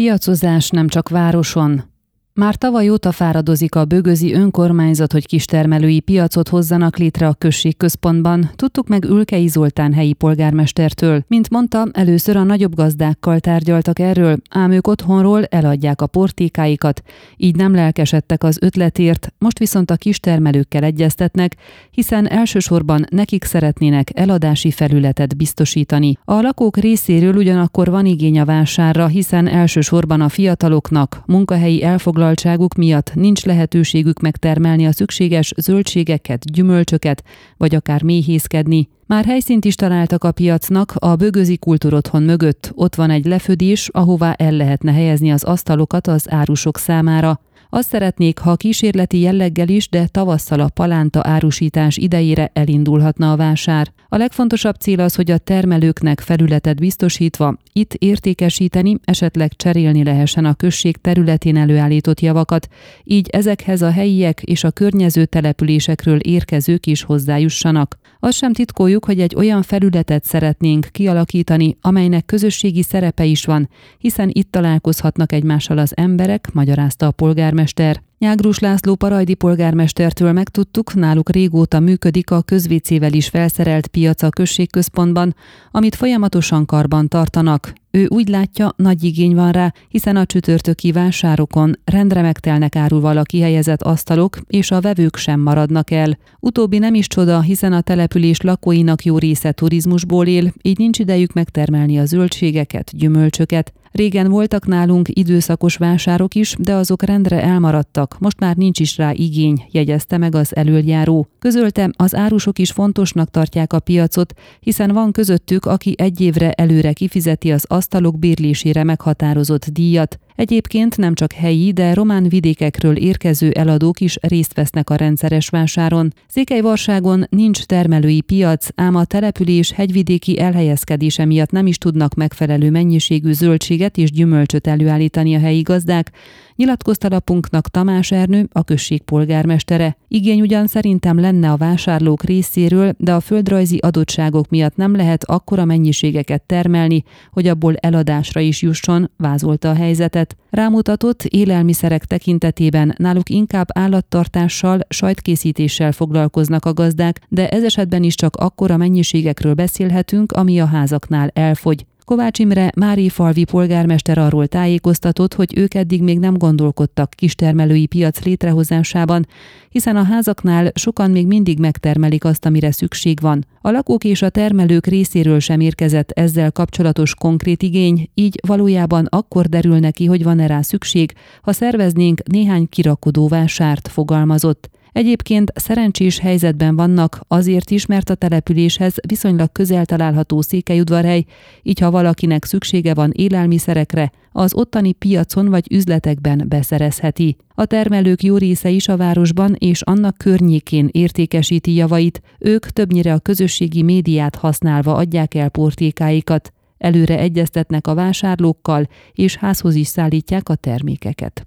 Piacozás nem csak városon. Már tavaly óta fáradozik a bögözi önkormányzat, hogy kistermelői piacot hozzanak létre a községközpontban. Tudtuk meg Ülkei Zoltán helyi polgármestertől. Mint mondta, először a nagyobb gazdákkal tárgyaltak erről, ám ők otthonról eladják a portékáikat, így nem lelkesedtek az ötletért, most viszont a kistermelőkkel egyeztetnek, hiszen elsősorban nekik szeretnének eladási felületet biztosítani. A lakók részéről ugyanakkor van igény a vásárra, hiszen elsősorban a fiataloknak munkahelyi elfoglalások elfoglaltságuk miatt nincs lehetőségük megtermelni a szükséges zöldségeket, gyümölcsöket, vagy akár méhészkedni. Már helyszínt is találtak a piacnak, a Bögözi Kultúrotthon mögött. Ott van egy lefödés, ahová el lehetne helyezni az asztalokat az árusok számára. Azt szeretnék, ha kísérleti jelleggel is, de tavasszal a palánta árusítás idejére elindulhatna a vásár. A legfontosabb cél az, hogy a termelőknek felületet biztosítva itt értékesíteni, esetleg cserélni lehessen a község területén előállított javakat, így ezekhez a helyiek és a környező településekről érkezők is hozzájussanak. Azt sem titkoljuk, hogy egy olyan felületet szeretnénk kialakítani, amelynek közösségi szerepe is van, hiszen itt találkozhatnak egymással az emberek, magyarázta a polgármester. Nyágrus László parajdi polgármestertől megtudtuk, náluk régóta működik a közvécével is felszerelt piac a községközpontban, amit folyamatosan karban tartanak. Ő úgy látja, nagy igény van rá, hiszen a csütörtöki vásárokon rendre megtelnek árulval a kihelyezett asztalok, és a vevők sem maradnak el. Utóbbi nem is csoda, hiszen a település lakóinak jó része turizmusból él, így nincs idejük megtermelni a zöldségeket, gyümölcsöket. Régen voltak nálunk időszakos vásárok is, de azok rendre elmaradtak, most már nincs is rá igény, jegyezte meg az előjáró. Közölte, az árusok is fontosnak tartják a piacot, hiszen van közöttük, aki egy évre előre kifizeti az asztalok bérlésére meghatározott díjat. Egyébként nem csak helyi, de román vidékekről érkező eladók is részt vesznek a rendszeres vásáron. Székelyvarságon nincs termelői piac, ám a település hegyvidéki elhelyezkedése miatt nem is tudnak megfelelő mennyiségű zöldséget és gyümölcsöt előállítani a helyi gazdák, nyilatkozta lapunknak Tamás Ernő, a község polgármestere. Igény ugyan szerintem lenne a vásárlók részéről, de a földrajzi adottságok miatt nem lehet akkora mennyiségeket termelni, hogy abból eladásra is jusson, vázolta a helyzetet rámutatott élelmiszerek tekintetében náluk inkább állattartással, sajtkészítéssel foglalkoznak a gazdák, de ez esetben is csak akkora mennyiségekről beszélhetünk, ami a házaknál elfogy. Kovács Imre Mári falvi polgármester arról tájékoztatott, hogy ők eddig még nem gondolkodtak kistermelői piac létrehozásában, hiszen a házaknál sokan még mindig megtermelik azt, amire szükség van. A lakók és a termelők részéről sem érkezett ezzel kapcsolatos konkrét igény, így valójában akkor derül neki, hogy van-e rá szükség, ha szerveznénk néhány kirakodó vásárt, fogalmazott. Egyébként szerencsés helyzetben vannak azért is, mert a településhez viszonylag közel található székelyudvarhely, így ha valakinek szüksége van élelmiszerekre, az ottani piacon vagy üzletekben beszerezheti. A termelők jó része is a városban és annak környékén értékesíti javait, ők többnyire a közösségi médiát használva adják el portékáikat. Előre egyeztetnek a vásárlókkal, és házhoz is szállítják a termékeket.